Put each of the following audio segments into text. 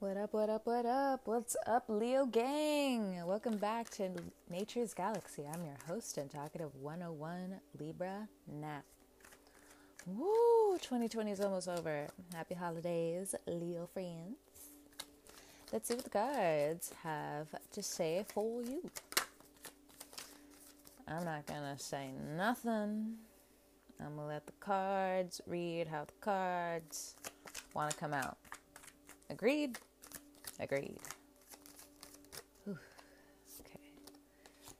What up, what up, what up? What's up, Leo Gang? Welcome back to Nature's Galaxy. I'm your host and talkative 101 Libra Nat. Woo! 2020 is almost over. Happy holidays, Leo friends. Let's see what the cards have to say for you. I'm not gonna say nothing. I'm gonna let the cards read how the cards want to come out. Agreed? Agreed. Whew. Okay.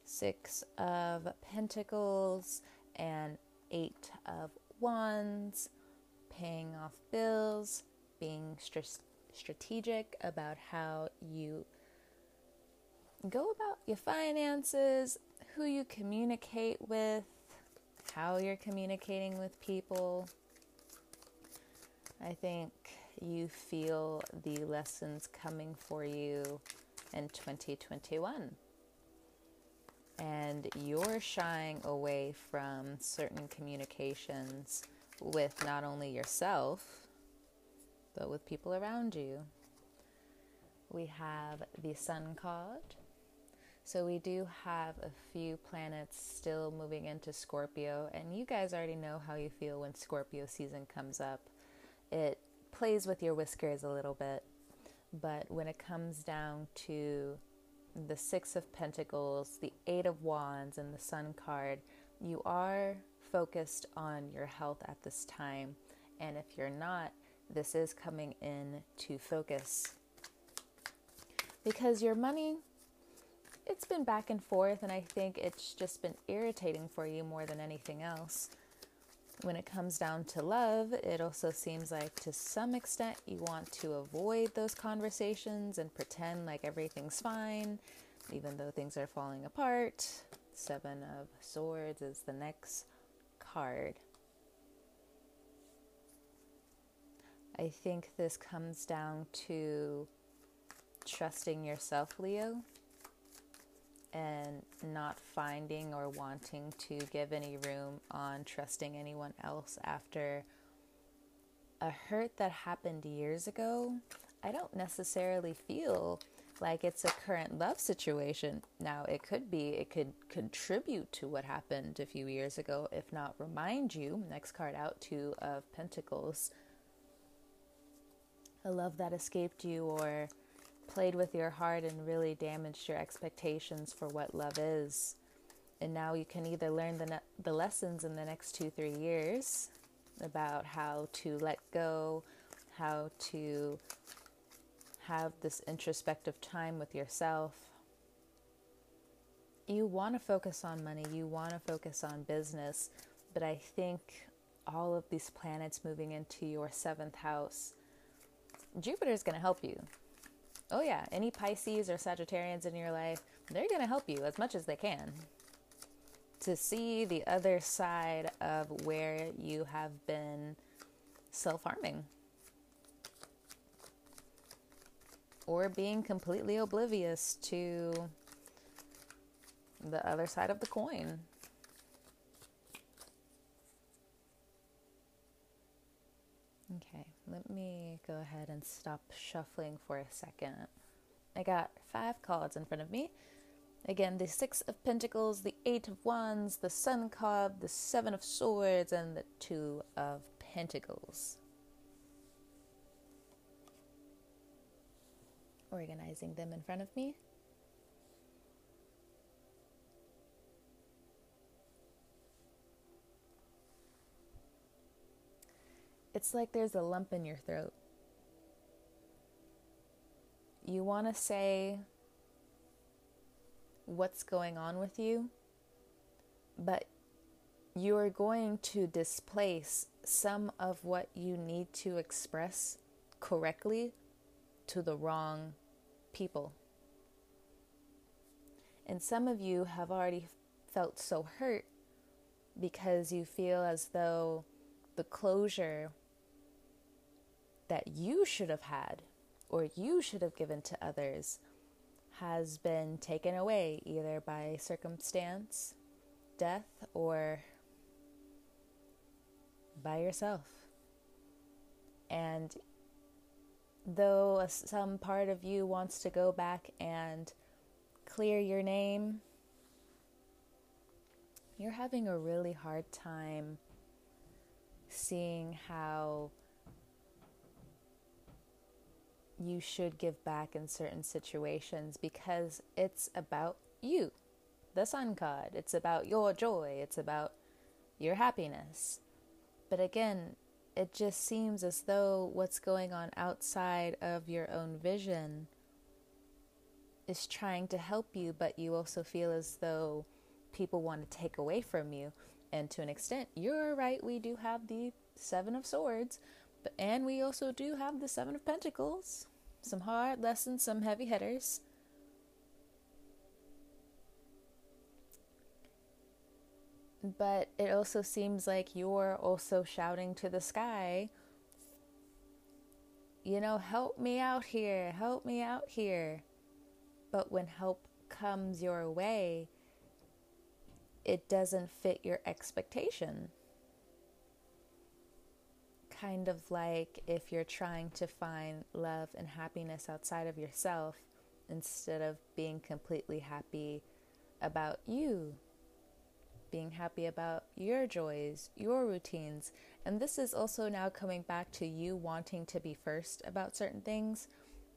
Six of Pentacles and Eight of Wands. Paying off bills. Being st- strategic about how you go about your finances, who you communicate with, how you're communicating with people. I think you feel the lessons coming for you in 2021. And you're shying away from certain communications with not only yourself, but with people around you. We have the Sun card. So we do have a few planets still moving into Scorpio, and you guys already know how you feel when Scorpio season comes up. It plays with your whiskers a little bit, but when it comes down to the Six of Pentacles, the Eight of Wands, and the Sun card, you are focused on your health at this time. And if you're not, this is coming in to focus. Because your money, it's been back and forth, and I think it's just been irritating for you more than anything else. When it comes down to love, it also seems like to some extent you want to avoid those conversations and pretend like everything's fine, even though things are falling apart. Seven of Swords is the next card. I think this comes down to trusting yourself, Leo, and not finding or wanting to give any room on trusting anyone else after a hurt that happened years ago. I don't necessarily feel like it's a current love situation. Now, it could be, it could contribute to what happened a few years ago, if not remind you. Next card out, Two of Pentacles. A love that escaped you or played with your heart and really damaged your expectations for what love is. And now you can either learn the, ne- the lessons in the next two, three years about how to let go, how to have this introspective time with yourself. You want to focus on money, you want to focus on business, but I think all of these planets moving into your seventh house, Jupiter is going to help you. Oh, yeah, any Pisces or Sagittarians in your life, they're going to help you as much as they can to see the other side of where you have been self harming or being completely oblivious to the other side of the coin. Okay, let me go ahead and stop shuffling for a second. I got five cards in front of me. Again, the Six of Pentacles, the Eight of Wands, the Sun card, the Seven of Swords, and the Two of Pentacles. Organizing them in front of me. It's like there's a lump in your throat. You want to say what's going on with you, but you're going to displace some of what you need to express correctly to the wrong people. And some of you have already felt so hurt because you feel as though the closure that you should have had or you should have given to others has been taken away either by circumstance, death, or by yourself. And though some part of you wants to go back and clear your name, you're having a really hard time seeing how you should give back in certain situations because it's about you, the sun card. It's about your joy. It's about your happiness. But again, it just seems as though what's going on outside of your own vision is trying to help you, but you also feel as though people want to take away from you. And to an extent, you're right, we do have the Seven of Swords, but, and we also do have the Seven of Pentacles. Some hard lessons, some heavy hitters. But it also seems like you're also shouting to the sky, you know, help me out here, help me out here. But when help comes your way, it doesn't fit your expectation. Kind of like if you're trying to find love and happiness outside of yourself instead of being completely happy about you being happy about your joys, your routines. And this is also now coming back to you wanting to be first about certain things.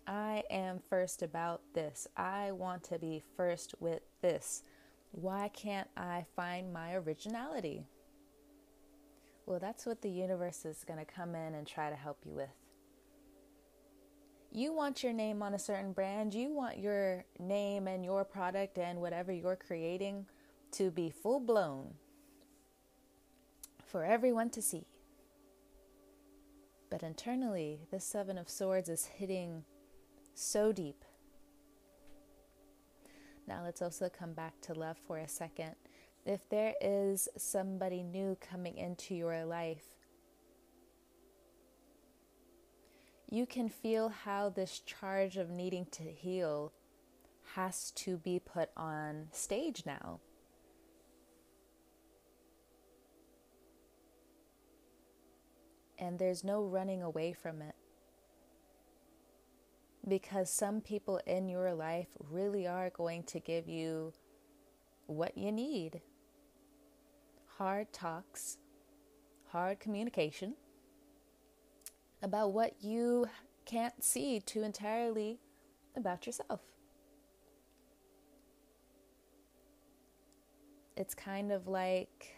I am first about this. I want to be first with this. Why can't I find my originality? Well, that's what the universe is going to come in and try to help you with. You want your name on a certain brand, you want your name and your product and whatever you're creating to be full blown for everyone to see. But internally, the Seven of Swords is hitting so deep. Now, let's also come back to love for a second. If there is somebody new coming into your life, you can feel how this charge of needing to heal has to be put on stage now. and there's no running away from it. Because some people in your life really are going to give you what you need hard talks, hard communication about what you can't see too entirely about yourself. It's kind of like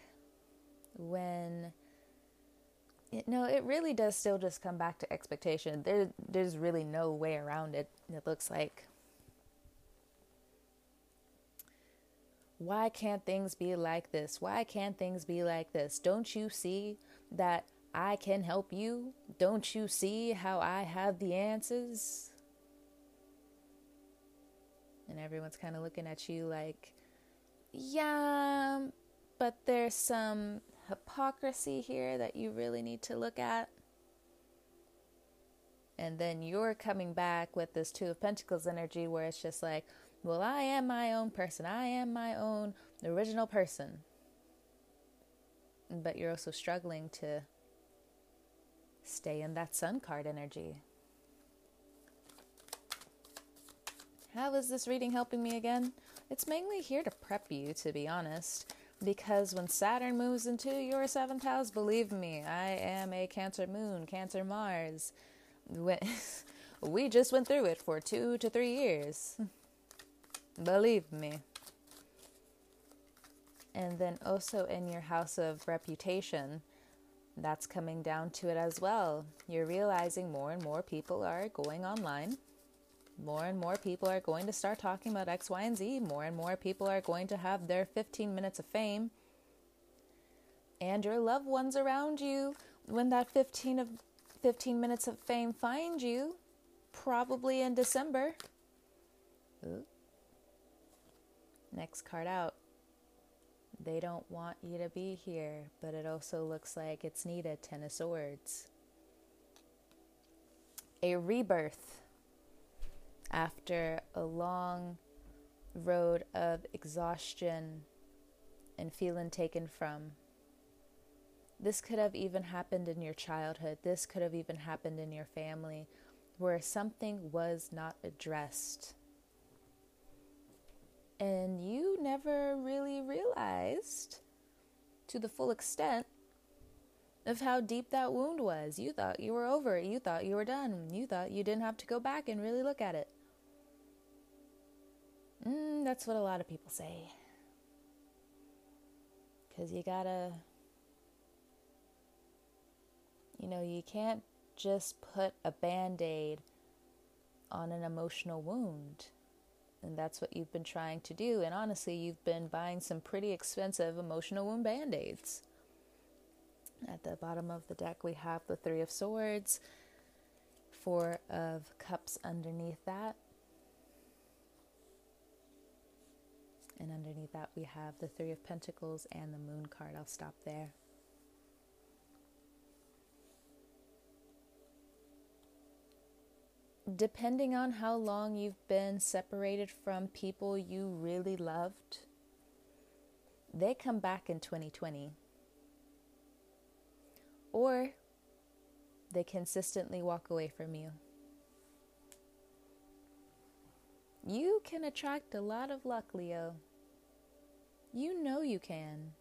when no, it really does still just come back to expectation. There, there's really no way around it. It looks like. Why can't things be like this? Why can't things be like this? Don't you see that I can help you? Don't you see how I have the answers? And everyone's kind of looking at you like, yeah, but there's some hypocrisy here that you really need to look at. And then you're coming back with this Two of Pentacles energy where it's just like, well, I am my own person. I am my own original person. But you're also struggling to stay in that Sun card energy. How is this reading helping me again? It's mainly here to prep you, to be honest. Because when Saturn moves into your seventh house, believe me, I am a Cancer moon, Cancer Mars. We just went through it for two to three years. Believe me. And then also in your house of reputation, that's coming down to it as well. You're realizing more and more people are going online more and more people are going to start talking about X, Y, and Z. More and more people are going to have their 15 minutes of fame. And your loved ones around you, when that 15 of 15 minutes of fame find you, probably in December. Ooh. Next card out. They don't want you to be here, but it also looks like it's needed. Ten of Swords. A rebirth after a long road of exhaustion and feeling taken from. This could have even happened in your childhood. This could have even happened in your family. where something was not addressed. And you never really realized to the full extent of how deep that wound was. You thought you were over it. You thought you were done. You thought you didn't have to go back and really look at it. Mm, that's what a lot of people say. Because you gotta, you know, you can't just put a band aid on an emotional wound. And that's what you've been trying to do. And honestly, you've been buying some pretty expensive emotional wound band aids. At the bottom of the deck, we have the Three of Swords, Four of Cups underneath that. And underneath that, we have the Three of Pentacles and the Moon card. I'll stop there. Depending on how long you've been separated from people you really loved, they come back in 2020. Or they consistently walk away from you. You can attract a lot of luck, Leo. You know you can.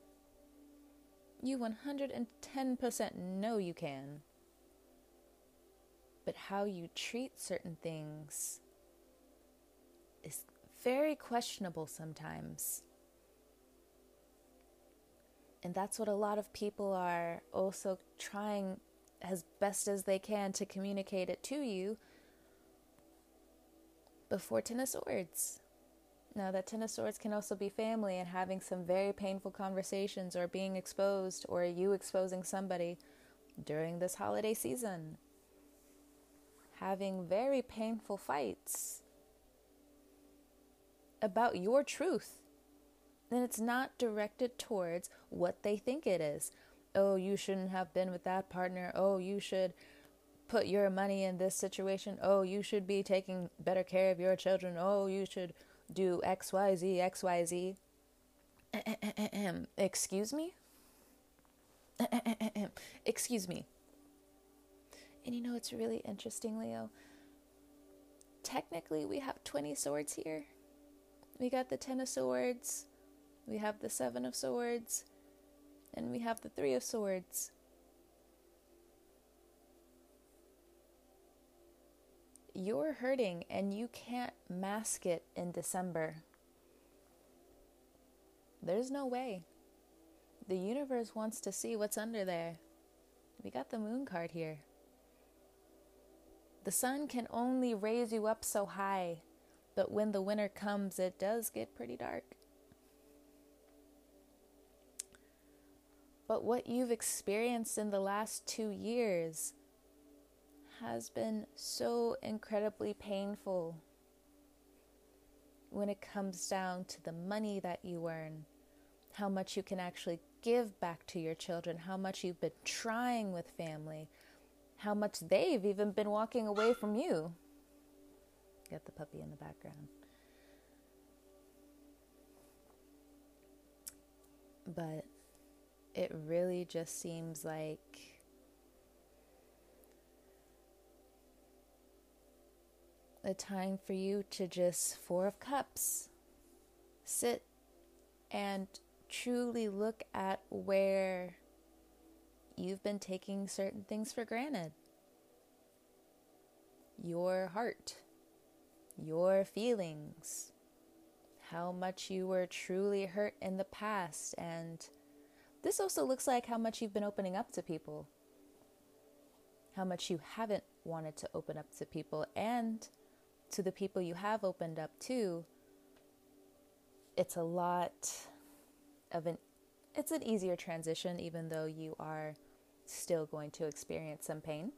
You 110% know you can but how you treat certain things is very questionable sometimes. And that's what a lot of people are also trying as best as they can to communicate it to you before Ten of Swords. Now, that Ten of Swords can also be family and having some very painful conversations or being exposed or you exposing somebody during this holiday season having very painful fights about your truth. And it's not directed towards what they think it is. Oh, you shouldn't have been with that partner. Oh, you should put your money in this situation. Oh, you should be taking better care of your children. Oh, you should do XYZ, XYZ. Excuse me? Excuse me. And you know, it's really interesting, Leo. Technically, we have 20 swords here. We got the Ten of Swords, we have the Seven of Swords, and we have the Three of Swords. You're hurting and you can't mask it in December. There's no way. The universe wants to see what's under there. We got the moon card here. The sun can only raise you up so high, but when the winter comes, it does get pretty dark. But what you've experienced in the last two years has been so incredibly painful when it comes down to the money that you earn, how much you can actually give back to your children, how much you've been trying with family, how much they've even been walking away from you. Get the puppy in the background. But it really just seems like a time for you to just, Four of Cups, sit and truly look at where you've been taking certain things for granted. Your heart, your feelings, how much you were truly hurt in the past. And this also looks like how much you've been opening up to people, how much you haven't wanted to open up to people, and to the people you have opened up to. It's a lot of an it's an easier transition even though you are still going to experience some pain.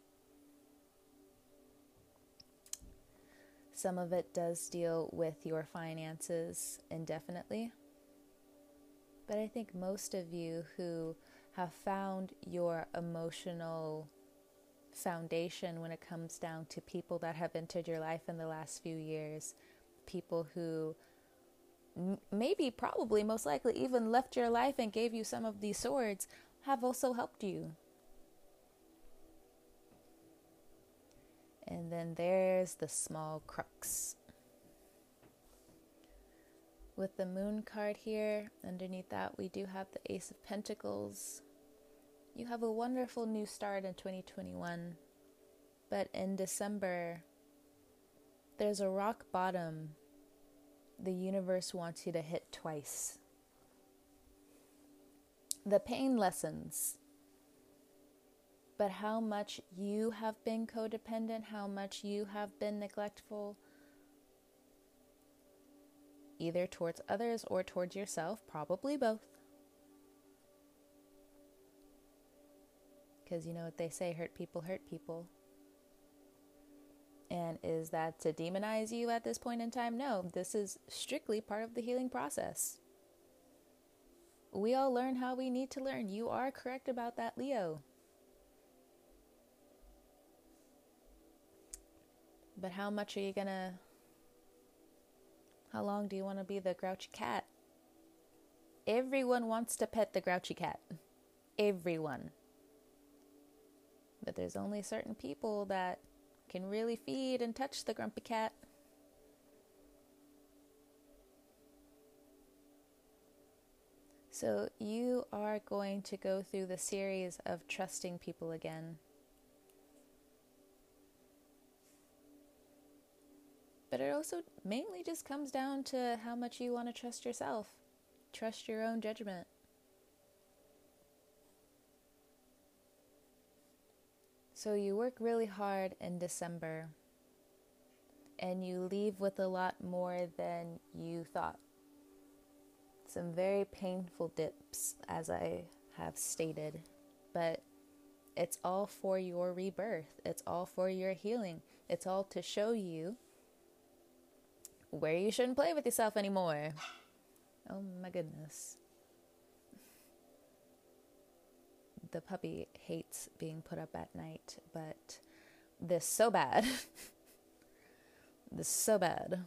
Some of it does deal with your finances indefinitely. But I think most of you who have found your emotional foundation when it comes down to people that have entered your life in the last few years, people who maybe, probably, most likely even left your life and gave you some of these swords, have also helped you And then there's the small crux. With the moon card here, underneath that, we do have the Ace of Pentacles. You have a wonderful new start in 2021, but in December, there's a rock bottom the universe wants you to hit twice. The pain lessens, but how much you have been codependent, how much you have been neglectful, either towards others or towards yourself, probably both. Because you know what they say hurt people hurt people. And is that to demonize you at this point in time? No, this is strictly part of the healing process. We all learn how we need to learn. You are correct about that, Leo. But how much are you gonna. How long do you want to be the grouchy cat? Everyone wants to pet the grouchy cat. Everyone. But there's only certain people that can really feed and touch the grumpy cat. So, you are going to go through the series of trusting people again. But it also mainly just comes down to how much you want to trust yourself, trust your own judgment. So you work really hard in December and you leave with a lot more than you thought. Some very painful dips, as I have stated, but it's all for your rebirth, it's all for your healing, it's all to show you where you shouldn't play with yourself anymore. Oh my goodness. The puppy hates being put up at night, but this so bad. this so bad.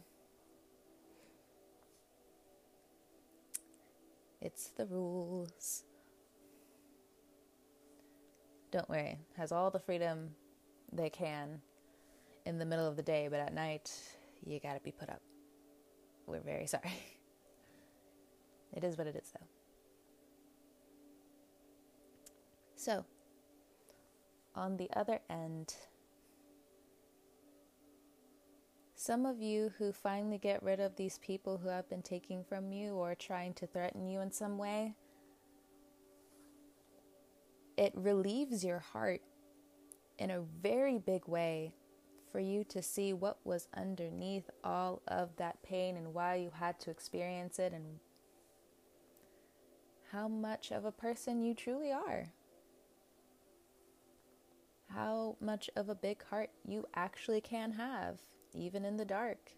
It's the rules. Don't worry, has all the freedom they can in the middle of the day, but at night, you gotta be put up. We're very sorry. It is what it is, though. So, on the other end, some of you who finally get rid of these people who have been taking from you or trying to threaten you in some way, it relieves your heart in a very big way for you to see what was underneath all of that pain and why you had to experience it and how much of a person you truly are how much of a big heart you actually can have, even in the dark.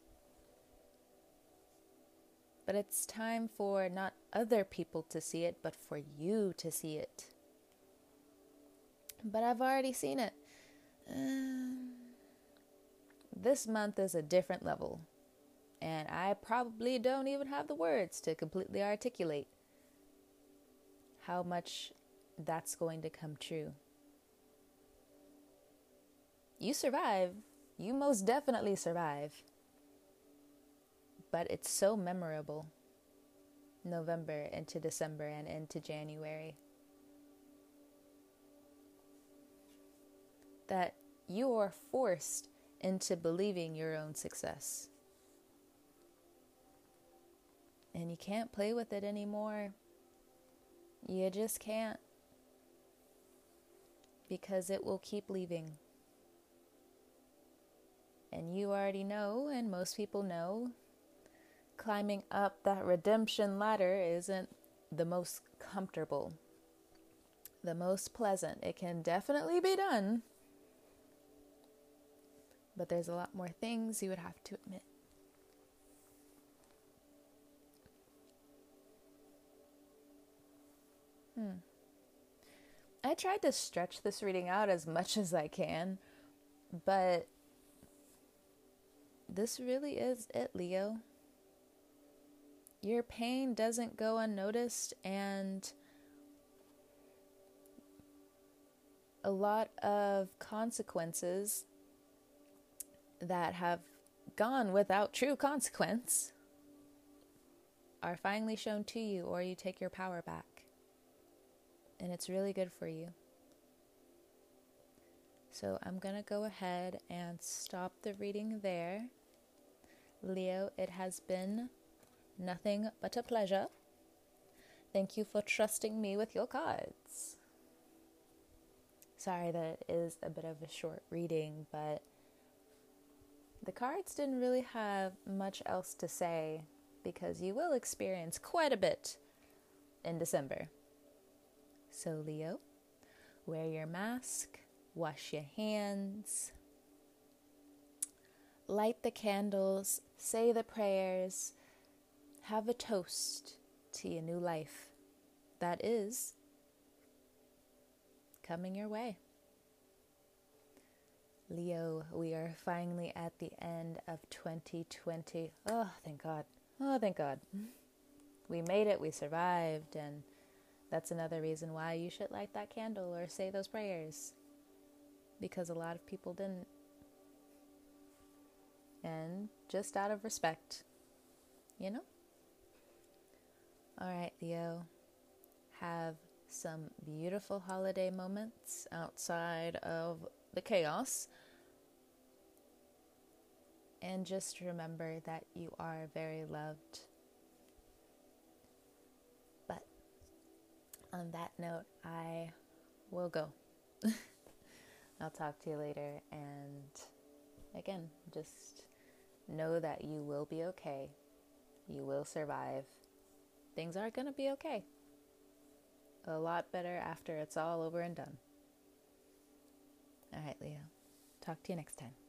But it's time for not other people to see it, but for you to see it. But I've already seen it. Um, this month is a different level, and I probably don't even have the words to completely articulate how much that's going to come true you survive. You most definitely survive. But it's so memorable. November into December and into January. That you are forced into believing your own success. And you can't play with it anymore. You just can't. Because it will keep leaving. And you already know, and most people know, climbing up that redemption ladder isn't the most comfortable, the most pleasant. It can definitely be done, but there's a lot more things you would have to admit. Hmm. I tried to stretch this reading out as much as I can, but this really is it, Leo. Your pain doesn't go unnoticed, and a lot of consequences that have gone without true consequence are finally shown to you, or you take your power back. And it's really good for you. So I'm going to go ahead and stop the reading there. Leo, it has been nothing but a pleasure. Thank you for trusting me with your cards. Sorry that is a bit of a short reading, but the cards didn't really have much else to say because you will experience quite a bit in December. So, Leo, wear your mask, wash your hands, light the candles, say the prayers, have a toast to your new life that is coming your way. Leo, we are finally at the end of 2020. Oh, thank God. Oh, thank God. We made it, we survived, and that's another reason why you should light that candle or say those prayers. Because a lot of people didn't. And just out of respect, you know? All right, Leo. Have some beautiful holiday moments outside of the chaos. And just remember that you are very loved. But on that note, I will go. I'll talk to you later. And again, just know that you will be okay. You will survive. Things are going to be okay. A lot better after it's all over and done. All right, Leo. Talk to you next time.